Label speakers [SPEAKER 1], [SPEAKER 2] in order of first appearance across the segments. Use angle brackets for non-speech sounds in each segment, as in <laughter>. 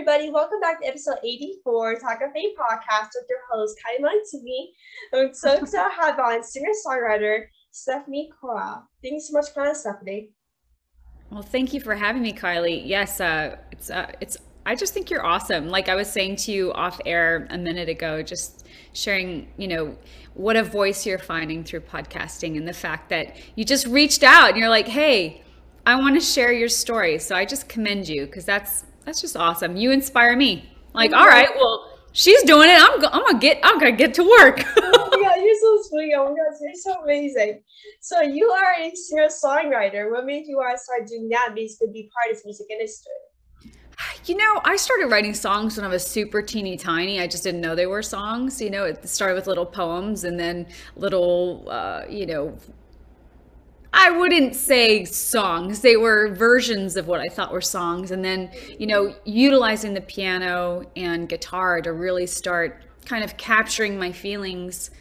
[SPEAKER 1] everybody. Welcome back to episode 84, Talk of Fame podcast with your host, Kylie me. I'm so <laughs> excited to have on singer-songwriter Stephanie Quayle. Thank you so much for coming, Stephanie.
[SPEAKER 2] Well, thank you for having me, Kylie. Yes, uh, it's uh, it's. I just think you're awesome. Like I was saying to you off air a minute ago, just sharing, you know, what a voice you're finding through podcasting, and the fact that you just reached out and you're like, hey, I want to share your story. So I just commend you because that's that's just awesome. You inspire me. Like, all right, well, she's doing it. I'm, go- I'm gonna get. I'm gonna get to work. <laughs>
[SPEAKER 1] oh my god, you're so sweet. Oh my god, you're so amazing. So you are a singer songwriter. What made you want to start doing that? Basically, be part of the music industry. <sighs>
[SPEAKER 2] You know, I started writing songs when I was super teeny tiny. I just didn't know they were songs. You know, it started with little poems and then little, uh, you know, I wouldn't say songs. They were versions of what I thought were songs. And then, you know, utilizing the piano and guitar to really start kind of capturing my feelings,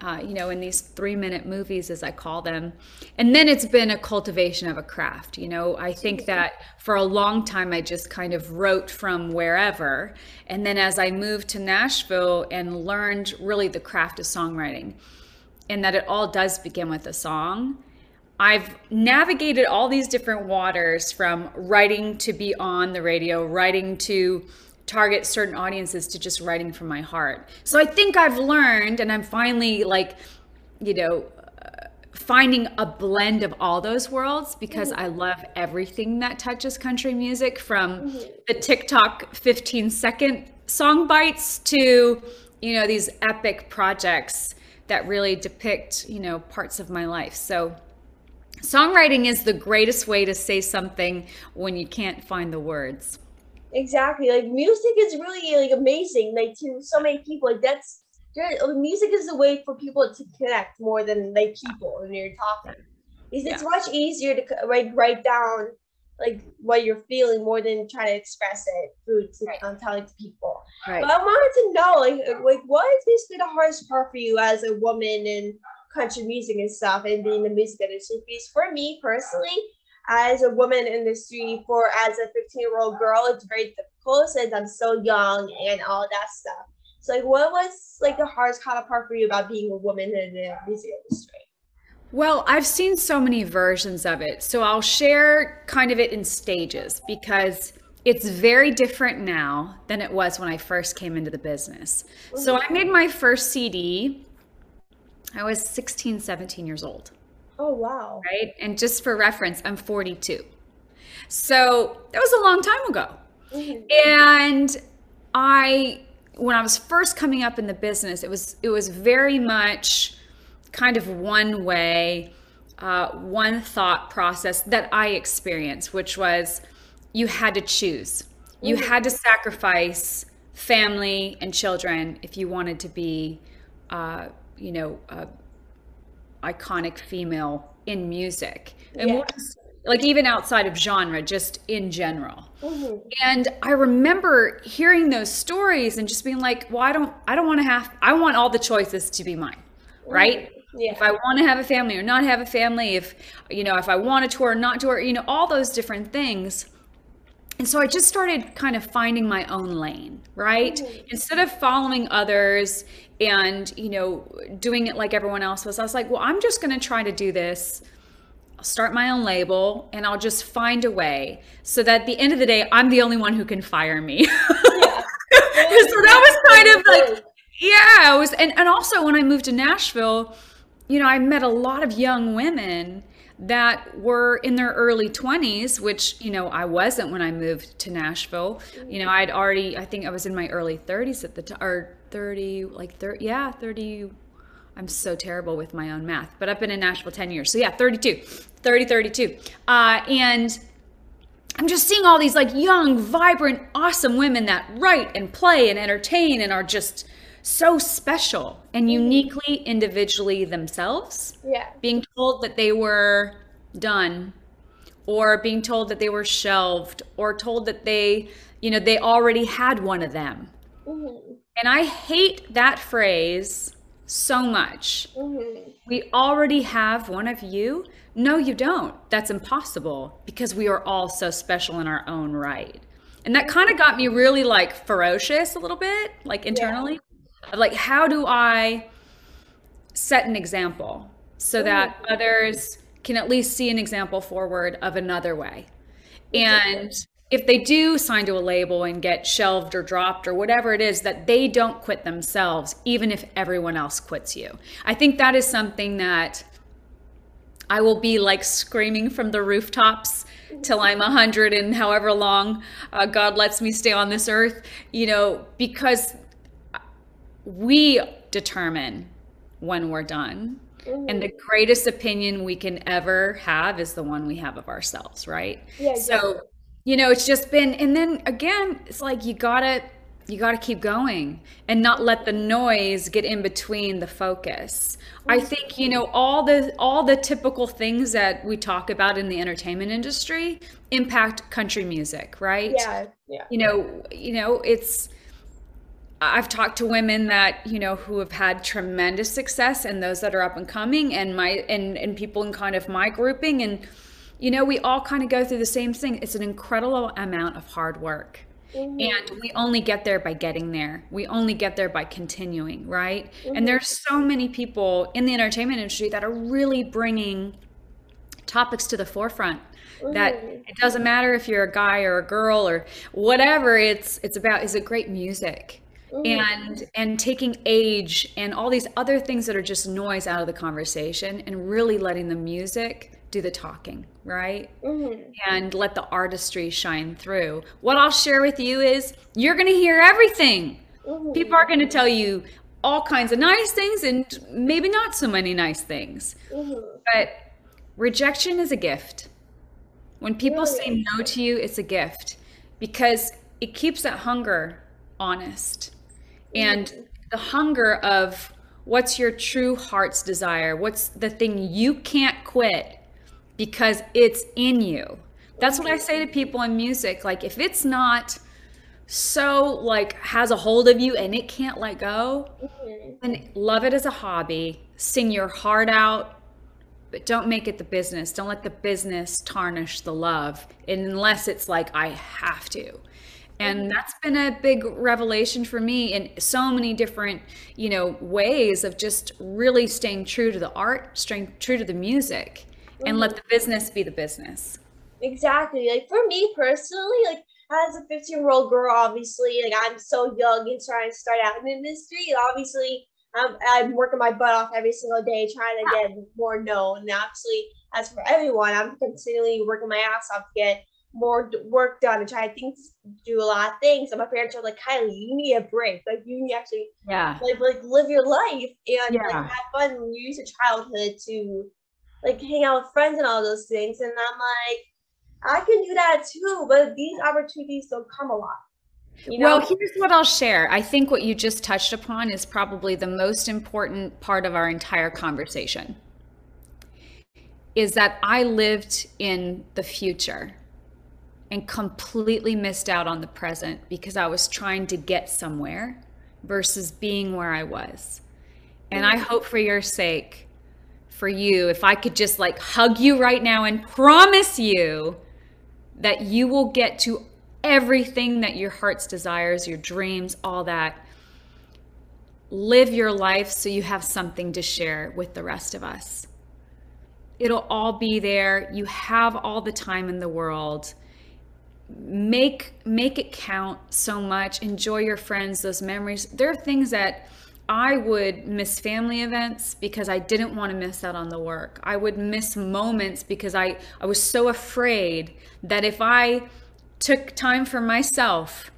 [SPEAKER 2] uh, you know, in these three minute movies, as I call them. And then it's been a cultivation of a craft. You know, I think that for a long time, I just kind of wrote from wherever. And then as I moved to Nashville and learned really the craft of songwriting, and that it all does begin with a song I've navigated all these different waters from writing to be on the radio, writing to target certain audiences to just writing from my heart. So I think I've learned and I'm finally like, you know, uh, finding a blend of all those worlds because mm-hmm. I love everything that touches country music from mm-hmm. the TikTok 15 second song bites to, you know, these epic projects that really depict, you know, parts of my life. So Songwriting is the greatest way to say something when you can't find the words.
[SPEAKER 1] Exactly. Like music is really like amazing. Like to so many people, like that's music is a way for people to connect more than like people when you're talking. It's, yeah. it's much easier to like write down like what you're feeling more than trying to express it through to right. um, telling to people. Right. But I wanted to know like like what is basically the hardest part for you as a woman and country music and stuff and being in the music industry. Because for me personally, as a woman in the industry, for as a 15 year old girl, it's very difficult since I'm so young and all that stuff. So, like, what was like the hardest kind of part for you about being a woman in the music industry?
[SPEAKER 2] Well, I've seen so many versions of it. So I'll share kind of it in stages because it's very different now than it was when I first came into the business. So I made my first CD I was 16, 17 years old.
[SPEAKER 1] Oh, wow.
[SPEAKER 2] Right. And just for reference, I'm 42. So that was a long time ago. Mm-hmm. And I, when I was first coming up in the business, it was, it was very much kind of one way, uh, one thought process that I experienced, which was you had to choose. You mm-hmm. had to sacrifice family and children if you wanted to be uh, you know, uh, iconic female in music. And yeah. like even outside of genre, just in general. Mm-hmm. And I remember hearing those stories and just being like, well, I don't, I don't want to have, I want all the choices to be mine, right? Mm-hmm. Yeah. If I want to have a family or not have a family, if, you know, if I want to tour or not tour, you know, all those different things. And so I just started kind of finding my own lane, right? Mm-hmm. Instead of following others and you know doing it like everyone else was i was like well i'm just going to try to do this i'll start my own label and i'll just find a way so that at the end of the day i'm the only one who can fire me yeah. <laughs> so that was kind of like yeah it was and, and also when i moved to nashville you know i met a lot of young women that were in their early 20s which you know i wasn't when i moved to nashville. You know i'd already i think i was in my early 30s at the time or 30 like 30 yeah 30 i'm so terrible with my own math but i've been in nashville 10 years. So yeah 32 30 32 uh, and i'm just seeing all these like young vibrant awesome women that write and play and entertain and are just so special and mm-hmm. uniquely individually themselves
[SPEAKER 1] yeah
[SPEAKER 2] being told that they were done or being told that they were shelved or told that they you know they already had one of them mm-hmm. And I hate that phrase so much. Mm-hmm. We already have one of you. No, you don't. That's impossible because we are all so special in our own right. And that kind of got me really like ferocious a little bit, like internally. Yeah. Like, how do I set an example so that others can at least see an example forward of another way? And if they do sign to a label and get shelved or dropped or whatever it is, that they don't quit themselves, even if everyone else quits you. I think that is something that I will be like screaming from the rooftops till I'm a hundred and however long uh, God lets me stay on this earth, you know, because we determine when we're done. Mm-hmm. And the greatest opinion we can ever have is the one we have of ourselves, right? Yeah. Exactly. So you know it's just been and then again it's like you gotta you gotta keep going and not let the noise get in between the focus i think you know all the all the typical things that we talk about in the entertainment industry impact country music right
[SPEAKER 1] yeah yeah
[SPEAKER 2] you know you know it's I've talked to women that you know who have had tremendous success and those that are up and coming and my and and people in kind of my grouping and you know, we all kind of go through the same thing. It's an incredible amount of hard work. Mm-hmm. And we only get there by getting there. We only get there by continuing, right? Mm-hmm. And there's so many people in the entertainment industry that are really bringing topics to the forefront mm-hmm. that it doesn't matter if you're a guy or a girl or whatever it's it's about is it great music mm-hmm. and and taking age and all these other things that are just noise out of the conversation and really letting the music do the talking, right? Mm-hmm. And let the artistry shine through. What I'll share with you is you're going to hear everything. Mm-hmm. People are going to tell you all kinds of nice things and maybe not so many nice things. Mm-hmm. But rejection is a gift. When people really? say no to you, it's a gift because it keeps that hunger honest. And mm-hmm. the hunger of what's your true heart's desire? What's the thing you can't quit? because it's in you. That's what I say to people in music. Like, if it's not so, like, has a hold of you and it can't let go, mm-hmm. then love it as a hobby, sing your heart out, but don't make it the business. Don't let the business tarnish the love unless it's like, I have to. And mm-hmm. that's been a big revelation for me in so many different, you know, ways of just really staying true to the art, staying true to the music and let the business be the business.
[SPEAKER 1] Exactly. Like for me personally, like as a 15 year old girl, obviously, like I'm so young and trying to start out in the industry. Obviously, I'm, I'm working my butt off every single day trying to get more known. And obviously, as for everyone, I'm continually working my ass off to get more work done and try to think, do a lot of things. And my parents are like, Kylie, you need a break. Like you need actually
[SPEAKER 2] yeah.
[SPEAKER 1] like like live your life and yeah. like have fun. Use your childhood to like hang out with friends and all those things. And I'm like, I can do that too, but these opportunities don't come a lot.
[SPEAKER 2] You know? Well, here's what I'll share. I think what you just touched upon is probably the most important part of our entire conversation. Is that I lived in the future and completely missed out on the present because I was trying to get somewhere versus being where I was. And I hope for your sake for you if I could just like hug you right now and promise you that you will get to everything that your heart's desires, your dreams, all that. Live your life so you have something to share with the rest of us. It'll all be there. You have all the time in the world. Make make it count so much. Enjoy your friends, those memories. There are things that I would miss family events because I didn't want to miss out on the work. I would miss moments because I, I was so afraid that if I took time for myself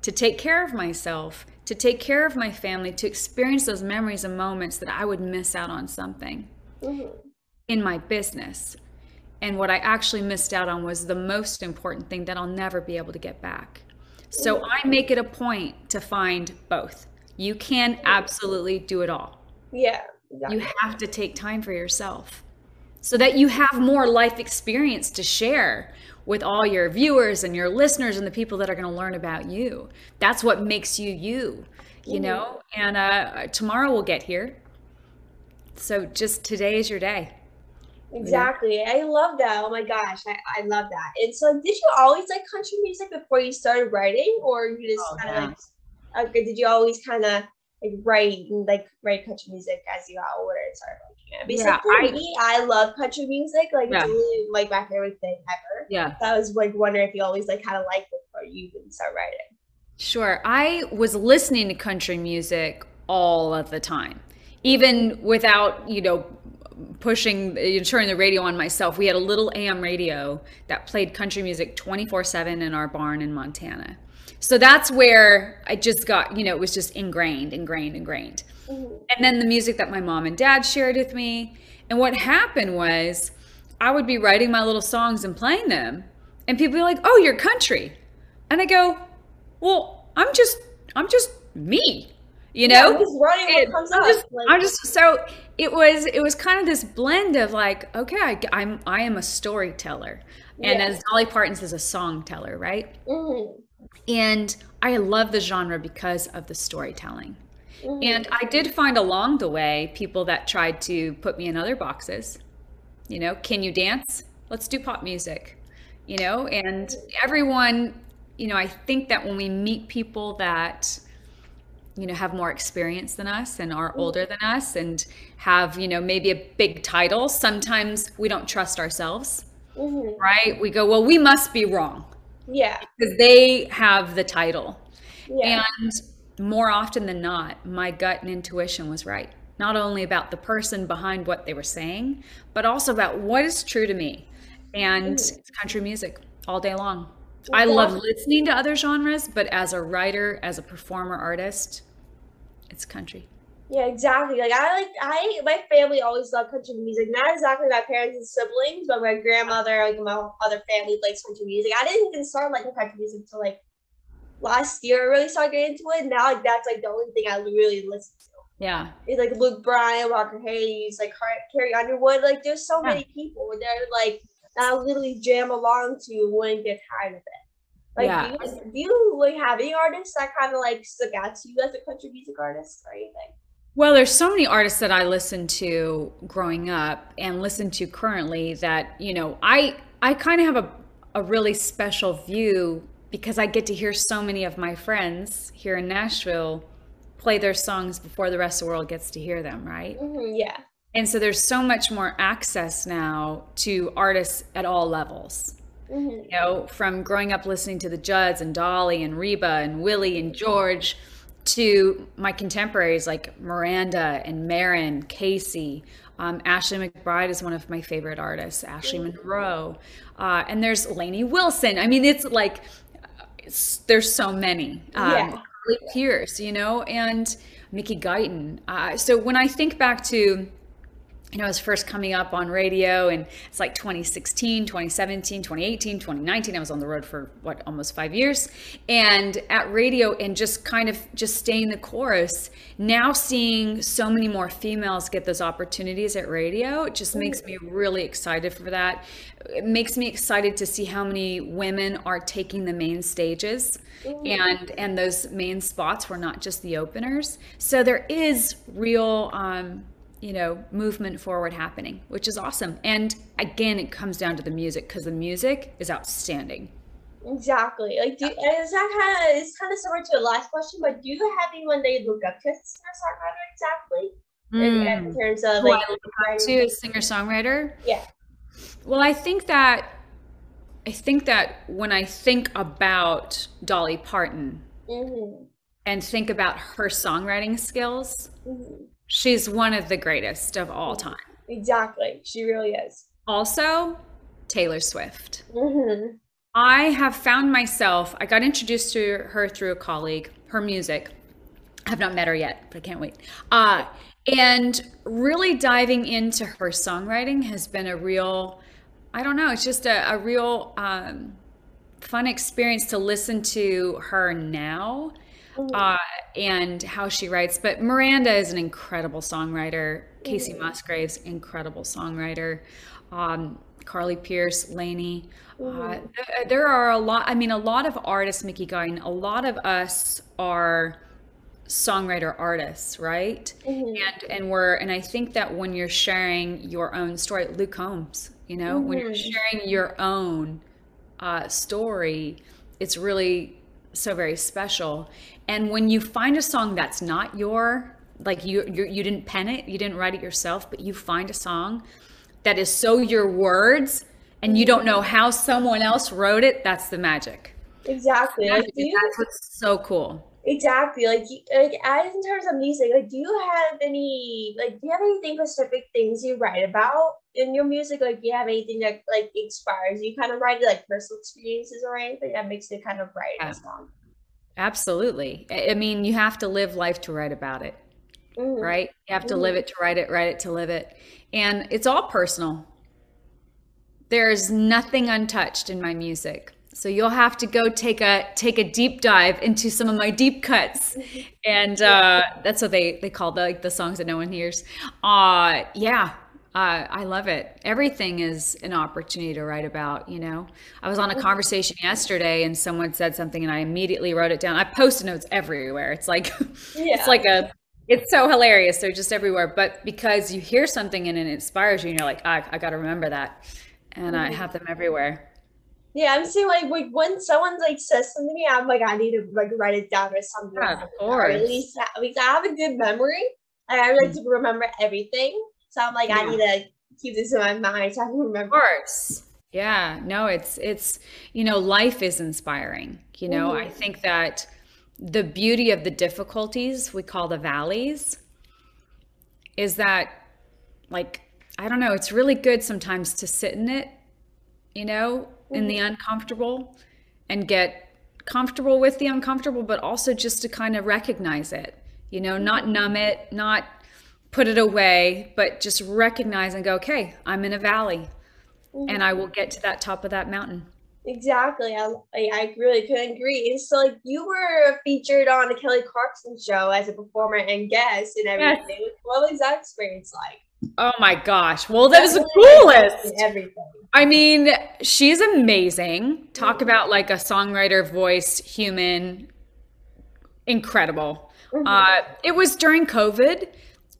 [SPEAKER 2] to take care of myself, to take care of my family, to experience those memories and moments, that I would miss out on something mm-hmm. in my business. And what I actually missed out on was the most important thing that I'll never be able to get back. So mm-hmm. I make it a point to find both you can absolutely do it all.
[SPEAKER 1] Yeah.
[SPEAKER 2] Exactly. You have to take time for yourself so that you have more life experience to share with all your viewers and your listeners and the people that are going to learn about you. That's what makes you you, you mm-hmm. know? And uh, tomorrow we'll get here. So just today is your day.
[SPEAKER 1] Exactly. I love that. Oh my gosh, I, I love that. And so, did you always like country music before you started writing, or you just
[SPEAKER 2] Oh,
[SPEAKER 1] kind
[SPEAKER 2] yeah.
[SPEAKER 1] of like, okay, did you always kind of like write and like write country music as you got older and started it? Because
[SPEAKER 2] Yeah,
[SPEAKER 1] like, for
[SPEAKER 2] I-
[SPEAKER 1] me, I love country music. Like,
[SPEAKER 2] Yeah.
[SPEAKER 1] it's really like my favorite thing ever.
[SPEAKER 2] Yeah.
[SPEAKER 1] So I was like wondering if you always like kind of liked it before you even start writing.
[SPEAKER 2] Sure. I was listening to country music all of the time, even without, you know, pushing, you know, turning the radio on myself. We had a little AM radio that played country music 24 7 in our barn in Montana. So that's where I just got, you know, it was just ingrained, ingrained, ingrained.
[SPEAKER 1] Mhm.
[SPEAKER 2] And then the music that my mom and dad shared with me. And what happened was I would be writing my little songs and playing them, and people be like, "Oh, you're country," and I go, "Well, I'm just, I'm just me," you know.
[SPEAKER 1] Yeah, just
[SPEAKER 2] It-
[SPEAKER 1] comes
[SPEAKER 2] I'm
[SPEAKER 1] up.
[SPEAKER 2] just,
[SPEAKER 1] like,
[SPEAKER 2] I'm just so it was it was kind of this blend of like okay I, I'm I am a storyteller and
[SPEAKER 1] Yeah.
[SPEAKER 2] as Dolly Parton says a song teller right
[SPEAKER 1] mhm,
[SPEAKER 2] and I love the genre because of the storytelling
[SPEAKER 1] mhm.
[SPEAKER 2] and I did find along the way people that tried to put me in other boxes. You know, can you dance? Let's do pop music. You know, and everyone, you know, I think that when we meet people that, you know, have more experience than us and are older than us and have, you know, maybe a big title, sometimes we don't trust ourselves,
[SPEAKER 1] Mhm.
[SPEAKER 2] right? We go, well, we must be wrong
[SPEAKER 1] yeah,
[SPEAKER 2] because they have the title.
[SPEAKER 1] yeah,
[SPEAKER 2] And more often than not, my gut and intuition was right. Not only about the person behind what they were saying, but also about what is true to me. And it's country music all day long. I love listening to other genres, but as a writer, as a performer artist, it's country.
[SPEAKER 1] yeah, exactly. Like I like I my family always loved country music. Not exactly my parents and siblings, but my grandmother, like my other family likes country music. I didn't even start liking country music until like last year. I really started getting into it. Now like that's like the only thing I really listen to.
[SPEAKER 2] Yeah.
[SPEAKER 1] It's like Luke Bryan, Walker Hayes, like Car- Carrie Underwood. Like there's so
[SPEAKER 2] Yeah.
[SPEAKER 1] many people that are like that I literally jam along to when get tired of it. Like
[SPEAKER 2] Yeah.
[SPEAKER 1] do, you, do you like have any artists that kind of like stuck out to you as a country music artist or anything?
[SPEAKER 2] Well, there's so many artists that I listened to growing up and listen to currently that, you know, I I kind of have a, a really special view because I get to hear so many of my friends here in Nashville play their songs before the rest of the world gets to hear them, right?
[SPEAKER 1] hmm yeah.
[SPEAKER 2] And so there's so much more access now to artists at all levels.
[SPEAKER 1] Hmm
[SPEAKER 2] You know, from growing up listening to the Judds and Dolly and Reba and Willie and George to my contemporaries like Miranda and Maren, Kacey. Um, Ashley McBryde is one of my favorite artists, Ashley Monroe. Uh, and there's Lainey Wilson. I mean, it's like, it's, there's so many. Um,
[SPEAKER 1] Yeah.
[SPEAKER 2] Pearce, you know, and Mickey Guyton. Uh, so when I think back to you know, I was first coming up on radio and it's like 2016, 2017, 2018, 2019. I was on the road for what, almost five years. And at radio and just kind of just staying the course, now seeing so many more females get those opportunities at radio, it just makes me really excited for that. It makes me excited to see how many women are taking the main stages and and those main spots were not just the openers. So there is real um you know, movement forward happening, which is awesome. And again, it comes down to the music because the music is outstanding.
[SPEAKER 1] Exactly. Like, do is that kind of it's kind of similar to the last question, but do you have anyone that you look up to as a singer songwriter exactly? In, in terms of like,
[SPEAKER 2] up to a singer songwriter.
[SPEAKER 1] yeah.
[SPEAKER 2] Well, I think that I think that when I think about Dolly Parton
[SPEAKER 1] hmm
[SPEAKER 2] and think about her songwriting skills,
[SPEAKER 1] hmm
[SPEAKER 2] she's one of the greatest of all time.
[SPEAKER 1] Exactly. She really is.
[SPEAKER 2] Also, Taylor Swift.
[SPEAKER 1] hmm
[SPEAKER 2] I have found myself, I got introduced to her through a colleague, her music. I have not met her yet, but I can't wait. Uh, and really diving into her songwriting has been a real, I don't know, it's just a, a real um, fun experience to listen to her now uh, and how she writes. But Miranda is an incredible songwriter. Kacey Musgraves, incredible songwriter. Um, Carly Pearce, Lainey. Uh, there are a lot. I mean, a lot of artists, Mickey Guyton. A lot of us are songwriter artists, right?
[SPEAKER 1] Mhm.
[SPEAKER 2] And and we're and I think that when you're sharing your own story, Luke Combs, you know, when you're
[SPEAKER 1] Mhm.
[SPEAKER 2] sharing your own uh, story, it's really so very special. And when you find a song that's not your like you you you didn't pen it, you didn't write it yourself, but you find a song that is so your words and you don't know how someone else wrote it, that's the magic.
[SPEAKER 1] Exactly.
[SPEAKER 2] Magic,
[SPEAKER 1] you,
[SPEAKER 2] That's what's so cool.
[SPEAKER 1] exactly. Like, like as in terms of music, like, do you have any, like, do you have anything specific things you write about in your music? Like, do you have anything that like inspires you? Kind of write it, like personal experiences or anything that makes you kind of write
[SPEAKER 2] Yeah.
[SPEAKER 1] a song.
[SPEAKER 2] Absolutely. I mean, you have to live life to write about it,
[SPEAKER 1] Mhm.
[SPEAKER 2] right? You have to
[SPEAKER 1] Mhm.
[SPEAKER 2] live it to write it, write it to live it. And it's all personal. There's nothing untouched in my music. So you'll have to go take a take a deep dive into some of my deep cuts. <laughs> And uh, that's what they they call the like the songs that no one hears. Uh yeah. Uh, I love it. Everything is an opportunity to write about, you know. I was on a conversation yesterday and someone said something and I immediately wrote it down. I post notes everywhere. It's like <laughs>
[SPEAKER 1] Yeah.
[SPEAKER 2] it's like a it's so hilarious. They're just everywhere. But because you hear something and it inspires you and you're like, I, I gotta remember that. And I
[SPEAKER 1] Mhm.
[SPEAKER 2] have them everywhere.
[SPEAKER 1] Yeah, I'm saying like, like when someone like says something to me, I'm like, I need to like write it down or something.
[SPEAKER 2] Yeah, of
[SPEAKER 1] that, Or at least ha- because I have a good memory. I like to remember everything. So I'm like, I need to keep this in my mind so I can
[SPEAKER 2] Of
[SPEAKER 1] remember.
[SPEAKER 2] course. Yeah. No, it's it's you know, life is inspiring. You know, I
[SPEAKER 1] Mhm.
[SPEAKER 2] think that the beauty of the difficulties we call the valleys is that like I don't know, it's really good sometimes to sit in it, you know, in the uncomfortable and get comfortable with the uncomfortable, but also just to kind of recognize it, you know, not numb it, not put it away, but just recognize and go, okay, I'm in a valley and I will get to that top of that mountain.
[SPEAKER 1] Exactly. I, I really couldn't agree. And so like you were featured on the Kelly Clarkson show as a performer and guest and
[SPEAKER 2] Yes.
[SPEAKER 1] everything. What was that experience like?
[SPEAKER 2] Oh my gosh. Well, that was the coolest.
[SPEAKER 1] Everything.
[SPEAKER 2] I mean, she's amazing. Talk about like a songwriter, voice, human, incredible.
[SPEAKER 1] Mhm.
[SPEAKER 2] Uh, it was during COVID,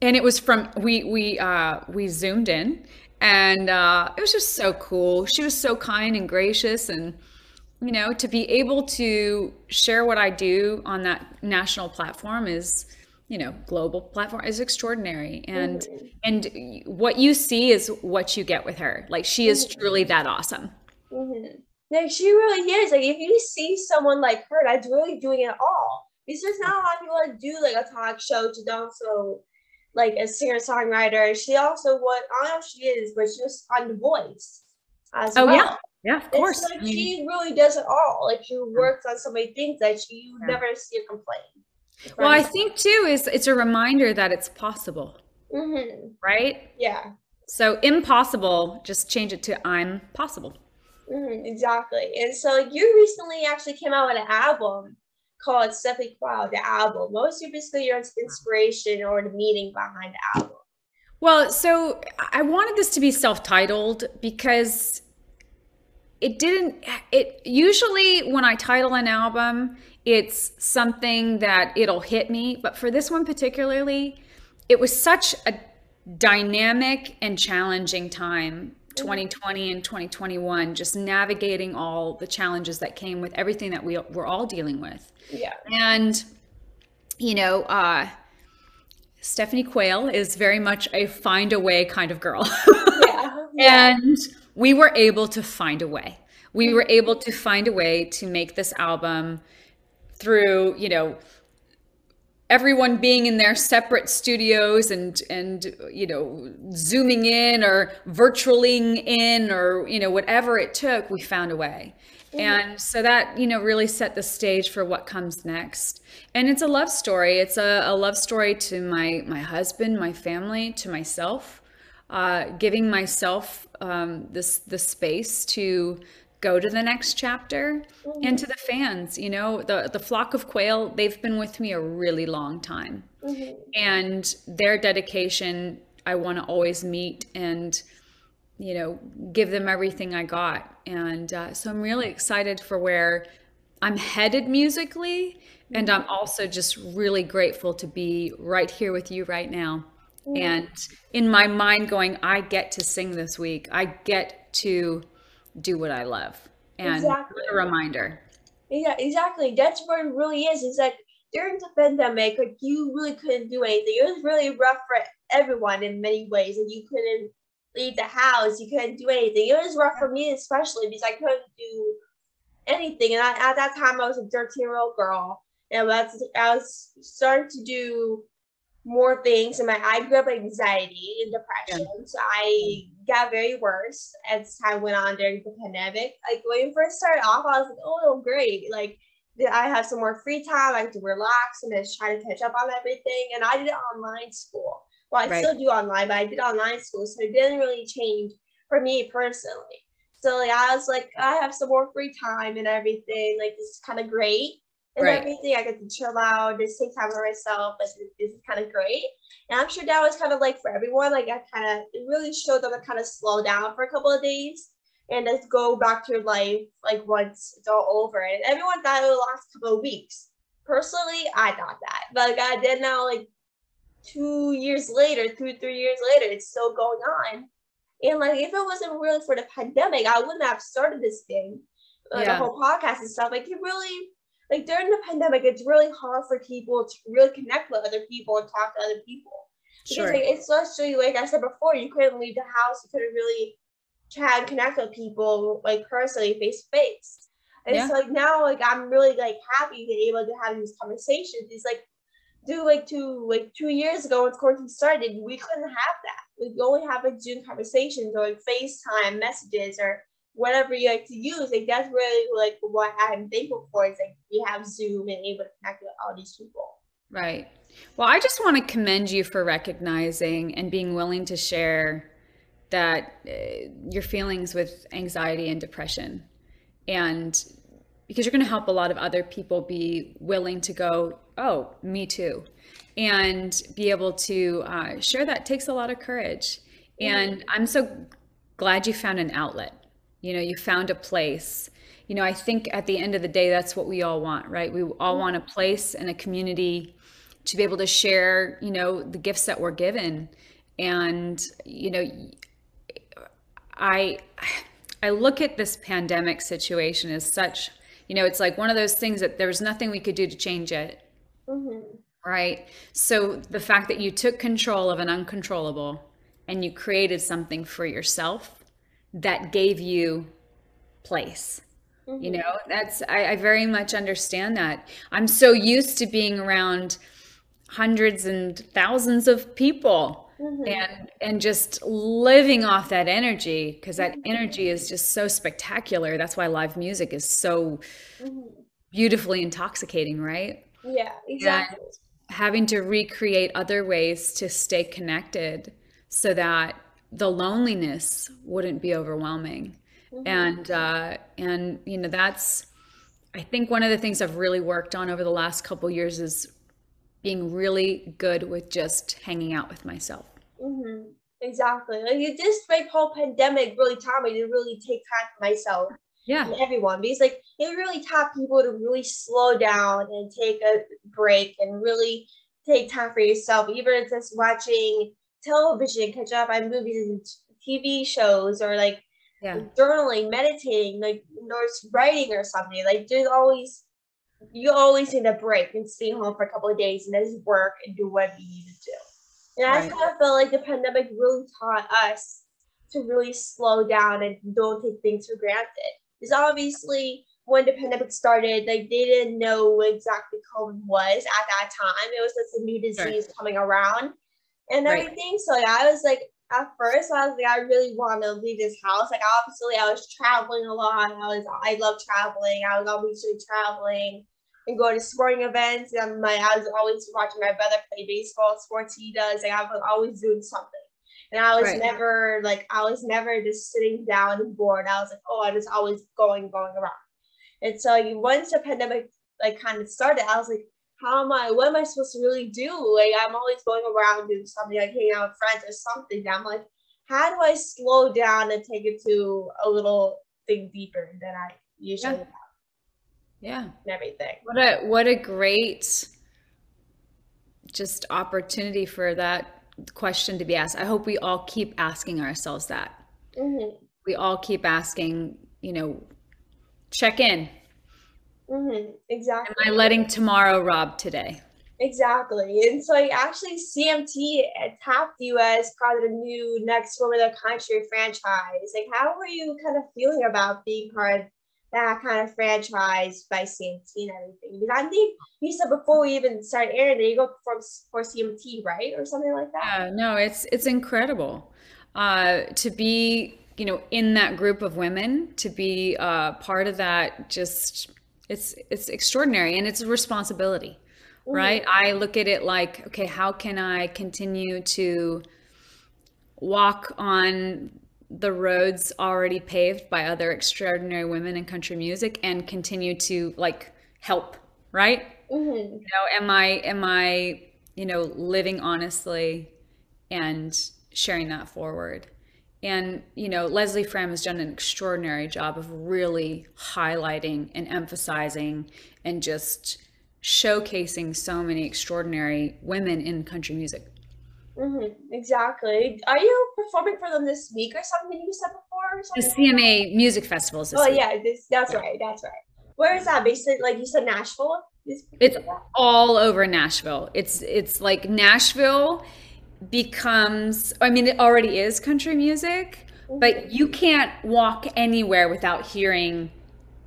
[SPEAKER 2] and it was from we we uh, we zoomed in, and uh, it was just so cool. She was so kind and gracious, and you know, to be able to share what I do on that national platform is, you know, global platform is extraordinary. And
[SPEAKER 1] Mhm.
[SPEAKER 2] and what you see is what you get with her. Like she is truly that awesome.
[SPEAKER 1] Mm-hmm. Like she really is. Like if you see someone like her that's really doing it all, because there's not a lot of people that do like a talk show. She's also like a singer songwriter. She also what I don't know if she is, but she was on The Voice as
[SPEAKER 2] Oh,
[SPEAKER 1] well.
[SPEAKER 2] yeah. Yeah, of course.
[SPEAKER 1] like
[SPEAKER 2] I mean,
[SPEAKER 1] she really does it all. Like she works on so many things that she you
[SPEAKER 2] Yeah.
[SPEAKER 1] never see her complain.
[SPEAKER 2] well, I think too is it's a reminder that it's possible,
[SPEAKER 1] hmm
[SPEAKER 2] right?
[SPEAKER 1] Yeah.
[SPEAKER 2] So impossible, just change it to I'm possible.
[SPEAKER 1] hmm exactly. And so you recently actually came out with an album called Stephanie Quayle, the album. What was your basically your inspiration or the meaning behind the album?
[SPEAKER 2] Well, so I wanted this to be self-titled because it didn't it usually when I title an album, it's something that it'll hit me, but for this one particularly, it was such a dynamic and challenging time mm-hmm. 2020 and 2021 just navigating all the challenges that came with everything that we were all dealing with
[SPEAKER 1] Yeah.
[SPEAKER 2] and you know uh stephanie quayle is very much a find a way kind of girl <laughs>
[SPEAKER 1] Yeah. yeah.
[SPEAKER 2] and we were able to find a way we were able to find a way to make this album through you know everyone being in their separate studios and and you know zooming in or virtualing in or you know whatever it took we found a way. And so that you know really set the stage for what comes next. And it's a love story. It's a, a love story to my my husband my family to myself uh, giving myself um, this the space to go to the next chapter and to the fans you know the the flock of quail they've been with me a really long time
[SPEAKER 1] Mhm.
[SPEAKER 2] and their dedication i want to always meet and you know give them everything i got and uh, so i'm really excited for where I'm headed musically, and I'm also just really grateful to be right here with you right now. Mm-hmm. And in my mind, going, I get to sing this week. I get to do what I love. And exactly. a reminder.
[SPEAKER 1] Yeah, exactly. That's what it really is. It's like during the pandemic, like you really couldn't do anything. It was really rough for everyone in many ways, and you couldn't leave the house. You couldn't do anything. It was rough for me especially because I couldn't do anything. And I, at that time, I was a 13 year old girl, and that's I was starting to do more things. And my I grew up with anxiety and depression, yeah. so I got very worse as time went on during the pandemic. Like when we first started off, I was like, oh, great, like I have some more free time. I can relax and just try to catch up on everything. And I did online school. Well, I right. still do online, but I did online school, so it didn't really change for me personally. So like I was like, I have some more free time and everything. Like this is kind of great and right. everything. I get to chill out, just take time for myself. Like this is kind of great. And I'm sure that was kind of like for everyone. Like I kind of it really showed them to kind of slow down for a couple of days and just go back to your life like once it's all over. And everyone thought it would last a couple of weeks. Personally, I thought that, but like I did now like two years later, two three years later, it's still going on. And like if it wasn't really for the pandemic, I wouldn't have started this thing, uh, yeah. the whole podcast and stuff. Like it really like during the pandemic, it's really hard for people to really connect with other people and talk to other people. Because sure. like, it's especially like I said before, you couldn't leave the house, you couldn't really chat and connect with people like personally face to face. And yeah. so like now like I'm really like happy to be able to have these conversations. It's like do like two like two years ago when quarantine started, we couldn't have that. We only have like Zoom conversations or like FaceTime messages or whatever you like to use. Like that's really like what I'm thankful for is like we have Zoom and able to connect with all these people.
[SPEAKER 2] Right. Well, I just want to commend you for recognizing and being willing to share that uh, your feelings with anxiety and depression and because you're going to help a lot of other people be willing to go oh me too and be able to uh, share that takes a lot of courage and i'm so glad you found an outlet you know you found a place. You know i think at the end of the day that's what we all want right? We all want a place and a community to be able to share you know the gifts that we're given. And you know i i look at this pandemic situation as such you know it's like one of those things that there was nothing we could do to change it. Mm-hmm. right? So the fact that you took control of an uncontrollable and you created something for yourself that gave you place mm-hmm. you know that's I, I very much understand that i'm so used to being around hundreds and thousands of people mm-hmm. and and just living off that energy because that mm-hmm. energy is just so spectacular that's why live music is so mm-hmm. beautifully intoxicating right
[SPEAKER 1] yeah exactly and
[SPEAKER 2] having to recreate other ways to stay connected so that the loneliness wouldn't be overwhelming. Mm-hmm. And uh, and you know that's I think one of the things I've really worked on over the last couple years is being really good with just hanging out with myself.
[SPEAKER 1] Mm-hmm. Exactly. Like it, this like whole pandemic really taught me to really take time for myself.
[SPEAKER 2] Yeah.
[SPEAKER 1] And everyone because like it really taught people to really slow down and take a break and really take time for yourself. Even if it's just watching television, catch up on movies and TV shows, or like yeah. journaling, meditating, like or writing or something. Like there's always you always need a break and stay home for a couple of days and then just work and do what you need to do. And right. I kind of feel like the pandemic really taught us to really slow down and don't take things for granted. Because obviously when the pandemic started, like they didn't know what exactly COVID was at that time. It was just a new disease sure. coming around and right. everything. So like, I was like, at first I was like, I really want to leave this house. Like obviously I was traveling a lot. I was I love traveling. I was always traveling and going to sporting events. And my I was always watching my brother play baseball, sports he does. Like I was always doing something. And I was right. never like I was never just sitting down and bored. I was like, oh, I was always going, going around. And so once the pandemic like kind of started, I was like, how am I, what am I supposed to really do? Like, I'm always going around doing something, like hanging out with friends or something. I'm like, how do I slow down and take it to a little thing deeper than I usually yeah. have?
[SPEAKER 2] Yeah.
[SPEAKER 1] And everything.
[SPEAKER 2] What a what a great just opportunity for that question to be asked. I hope we all keep asking ourselves that. Mm-hmm. We all keep asking, you know, check in.
[SPEAKER 1] Mm-hmm. Exactly.
[SPEAKER 2] Am I letting tomorrow rob today?
[SPEAKER 1] Exactly. And so actually CMT tapped you as part of the new Next Woman of the Country franchise. Like how were you kind of feeling about being part of that kind of franchise by CMT and everything? Because I think you said before we even started airing that you go perform for CMT, right? Or something like that.
[SPEAKER 2] Yeah, no, it's it's incredible. Uh, to be, you know, in that group of women, to be uh, part of that just it's it's extraordinary and it's a responsibility right? I look at it like, okay, how can I continue to walk on the roads already paved by other extraordinary women in country music and continue to like help, right? Mm-hmm. You know, am I am I, you know, living honestly and sharing that forward? And, you know, Leslie Fram has done an extraordinary job of really highlighting and emphasizing and just showcasing so many extraordinary women in country music.
[SPEAKER 1] Mm-hmm, exactly. Are you performing for them this week or something you said before?
[SPEAKER 2] The CMA Music Festivals.
[SPEAKER 1] oh
[SPEAKER 2] week.
[SPEAKER 1] yeah, this, that's right. That's right. Where is that? Basically, like you said, Nashville.
[SPEAKER 2] It's all over Nashville. It's it's like Nashville becomes. I mean, it already is country music, but you can't walk anywhere without hearing.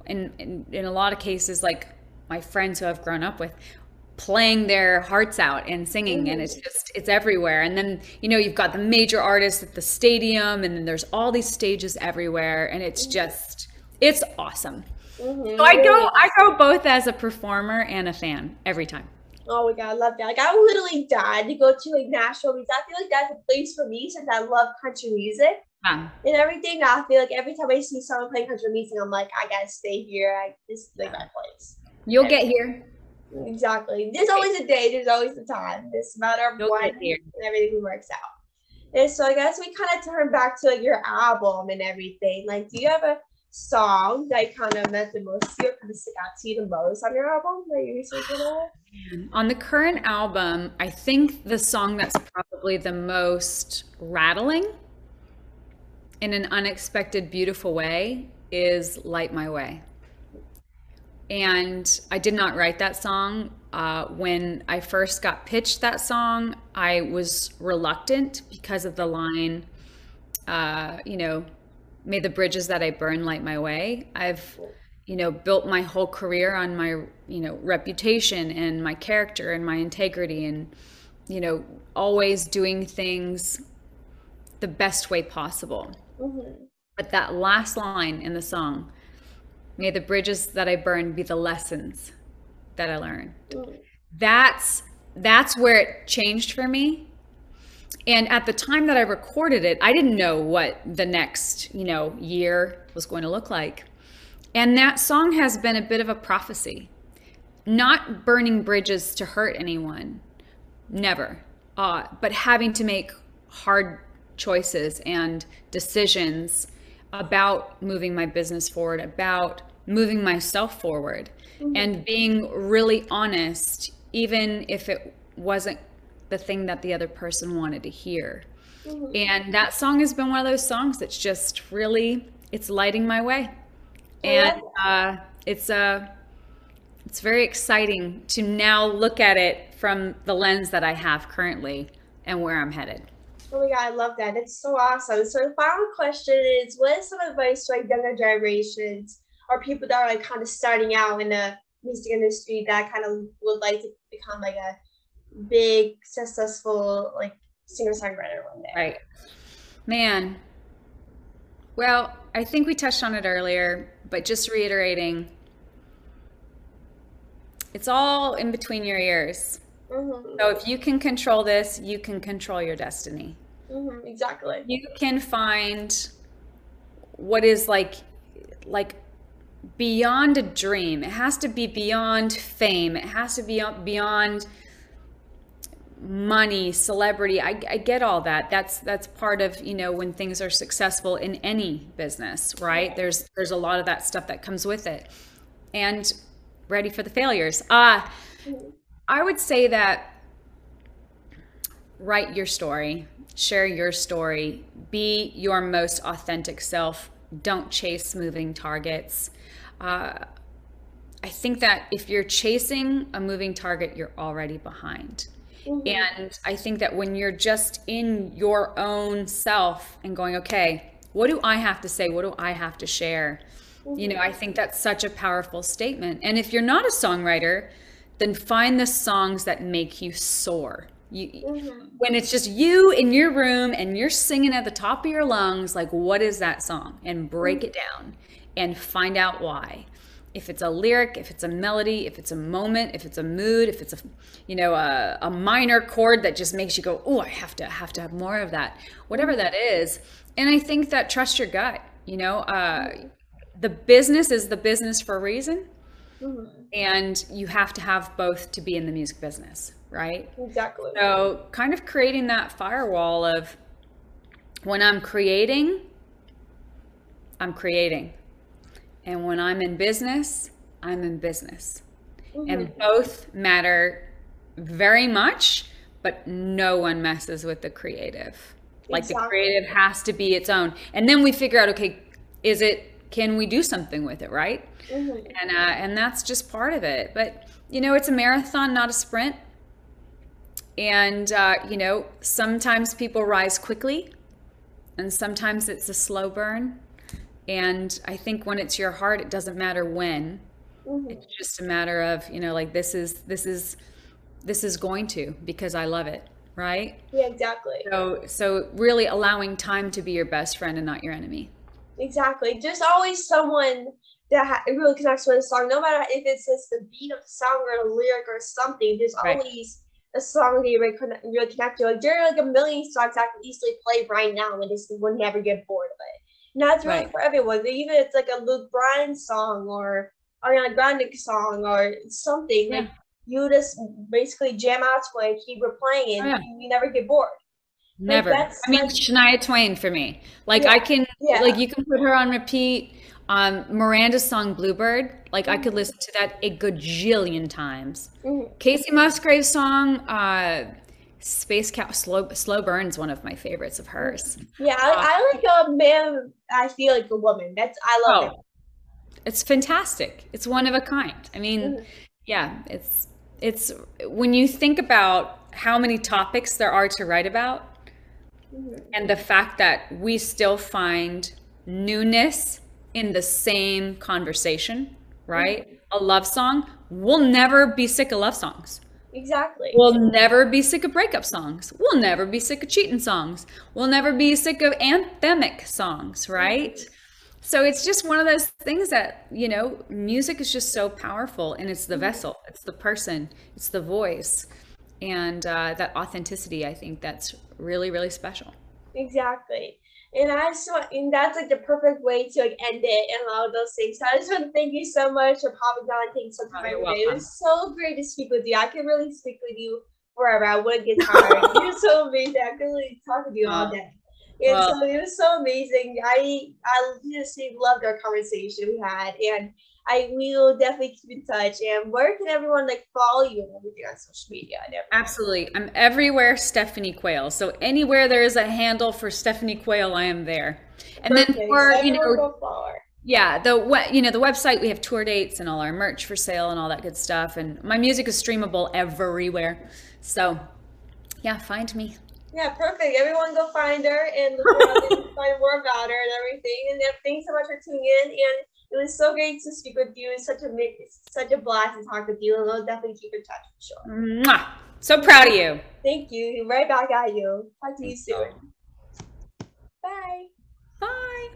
[SPEAKER 2] In, in in a lot of cases, like my friends who I've grown up with playing their hearts out and singing and it's just it's everywhere and then you know you've got the major artists at the stadium and then there's all these stages everywhere and it's just it's awesome mm-hmm. so i go i go both as a performer and a fan every time
[SPEAKER 1] oh my god i love that like i literally died to go to like nashville because i feel like that's a place for me since i love country music and everything i feel like every time i see someone playing country music i'm like i gotta stay here I, this is like my place
[SPEAKER 2] You'll get here.
[SPEAKER 1] Exactly. There's always a day. There's always a time. It's a matter of You'll when and everything works out. And so I guess we kind of turn back to like your album and everything. Like, do you have a song that kind of meant the most to you, kind of stick out to you the most on your album that you recently?
[SPEAKER 2] On the current album, I think the song that's probably the most rattling in an unexpected, beautiful way is Light My Way. And I did not write that song. Uh, when I first got pitched that song, I was reluctant because of the line, uh, you know, may the bridges that I burn light my way. I've, you know, built my whole career on my, you know, reputation and my character and my integrity and, you know, always doing things the best way possible. Mm-hmm. But that last line in the song, May the bridges that I burn be the lessons that I learn. That's that's where it changed for me. And at the time that I recorded it, I didn't know what the next, you know, year was going to look like. And that song has been a bit of a prophecy. Not burning bridges to hurt anyone, never. Uh, but having to make hard choices and decisions about moving my business forward, about moving myself forward, mm-hmm. and being really honest, even if it wasn't the thing that the other person wanted to hear. Mm-hmm. And that song has been one of those songs that's just really it's lighting my way. And uh, it's a uh, it's very exciting to now look at it from the lens that I have currently and where I'm headed.
[SPEAKER 1] Oh my god, I love that. It's so awesome. So the final question is what is some advice to like younger generations or people that are like kind of starting out in the music industry that kind of would like to become like a big successful like singer-songwriter one day?
[SPEAKER 2] Right. Man. Well, I think we touched on it earlier, but just reiterating it's all in between your ears. Mm-hmm. So if you can control this, you can control your destiny.
[SPEAKER 1] Mm-hmm, exactly.
[SPEAKER 2] You can find what is like like beyond a dream. It has to be beyond fame. It has to be beyond money, celebrity. I, I, get all that. That's that's part of you know when things are successful in any business, right? There's there's a lot of that stuff that comes with it, and ready for the failures. Uh, I would say that write your story, share your story, be your most authentic self. Don't chase moving targets. Uh, I think that if you're chasing a moving target, you're already behind. Mm-hmm. And I think that when you're just in your own self and going, okay, what do I have to say? What do I have to share? Mm-hmm. You know, I think that's such a powerful statement. And if you're not a songwriter, then find the songs that make you soar. You, mm-hmm. When it's just you in your room and you're singing at the top of your lungs, like, what is that song? And break mm-hmm. it down and find out why if it's a lyric, if it's a melody, if it's a moment, if it's a mood, if it's a you know a, a minor chord that just makes you go, oh, I have to have to have more of that, whatever that is. And I think that trust your gut. You know, uh, the business is the business for a reason, mm-hmm. and you have to have both to be in the music business, right?
[SPEAKER 1] Exactly.
[SPEAKER 2] So, kind of creating that firewall of when I'm creating, I'm creating and when I'm in business, I'm in business. Mm-hmm. And both matter very much, but no one messes with the creative. Like exactly. the creative has to be its own. And then we figure out, okay, is it, can we do something with it, right? Mm-hmm. And, uh, and that's just part of it. But, you know, it's a marathon, not a sprint. And, uh, you know, sometimes people rise quickly and sometimes it's a slow burn and I think when it's your heart, it doesn't matter when. Mm-hmm. It's just a matter of, you know, like this is this is this is going to because I love it, right?
[SPEAKER 1] Yeah, exactly.
[SPEAKER 2] So so really allowing time to be your best friend and not your enemy.
[SPEAKER 1] Exactly. Just always someone that ha- really connects with a song, no matter if it's just the beat of the song or the lyric or something. There's right. always a song that you really connect, really connect to. Like there are like a million songs I can easily play right now and just would never get bored of it. Not really right. for everyone. Even it's like a Luke Bryan song or Ariana Grande song or something. Yeah. Like you just basically jam out to it, keep replaying, yeah. and you never get bored.
[SPEAKER 2] Never. Like I mean, Shania Twain for me. Like yeah. I can, yeah. like you can put her on repeat. Um, Miranda's song Bluebird, like mm-hmm. I could mm-hmm. listen to that a gajillion times. Mm-hmm. Kacey Musgraves' song, uh, Space Cow Slow Slow Burn's one of my favorites of hers.
[SPEAKER 1] Yeah, I, uh, I like a man. I feel like a woman. That's I love oh, it.
[SPEAKER 2] It's fantastic. It's one of a kind. I mean, mm-hmm. yeah, it's it's when you think about how many topics there are to write about, mm-hmm. and the fact that we still find newness in the same conversation, right? Mm-hmm. A love song. We'll never be sick of love songs
[SPEAKER 1] Exactly.
[SPEAKER 2] We'll never be sick of breakup songs. We'll never be sick of cheating songs. We'll never be sick of anthemic songs, right? Mm-hmm. So it's just one of those things that, you know, music is just so powerful and it's the mm-hmm. vessel, it's the person, it's the voice. And uh, that authenticity, I think that's really, really special.
[SPEAKER 1] Exactly. And I just want, and that's like the perfect way to like end it and all of those things. So I just want to thank you so much for popping on and taking some time It was so great to speak with you. I could really speak with you forever. I wouldn't get tired. <laughs> You're so amazing. I could really talk with you all day. And so it was so amazing. I I just loved our conversation we had, and I will definitely keep in touch. And where can everyone like follow you and everything on social media?
[SPEAKER 2] Absolutely, I'm everywhere, Stephanie Quayle. So anywhere there is a handle for Stephanie Quayle, I am there. And Perfect. then for you know, yeah, the what you know the website we have tour dates and all our merch for sale and all that good stuff. And my music is streamable everywhere. So yeah, find me.
[SPEAKER 1] Yeah, perfect. Everyone go find her and uh, <laughs> find more about her and everything. And uh, thanks so much for tuning in. And it was so great to speak with you. It's such a such a blast to talk with you, and we'll definitely keep in touch for sure.
[SPEAKER 2] Mwah. So proud of you.
[SPEAKER 1] Thank you. Right back at you. Talk to you soon. Bye. Bye.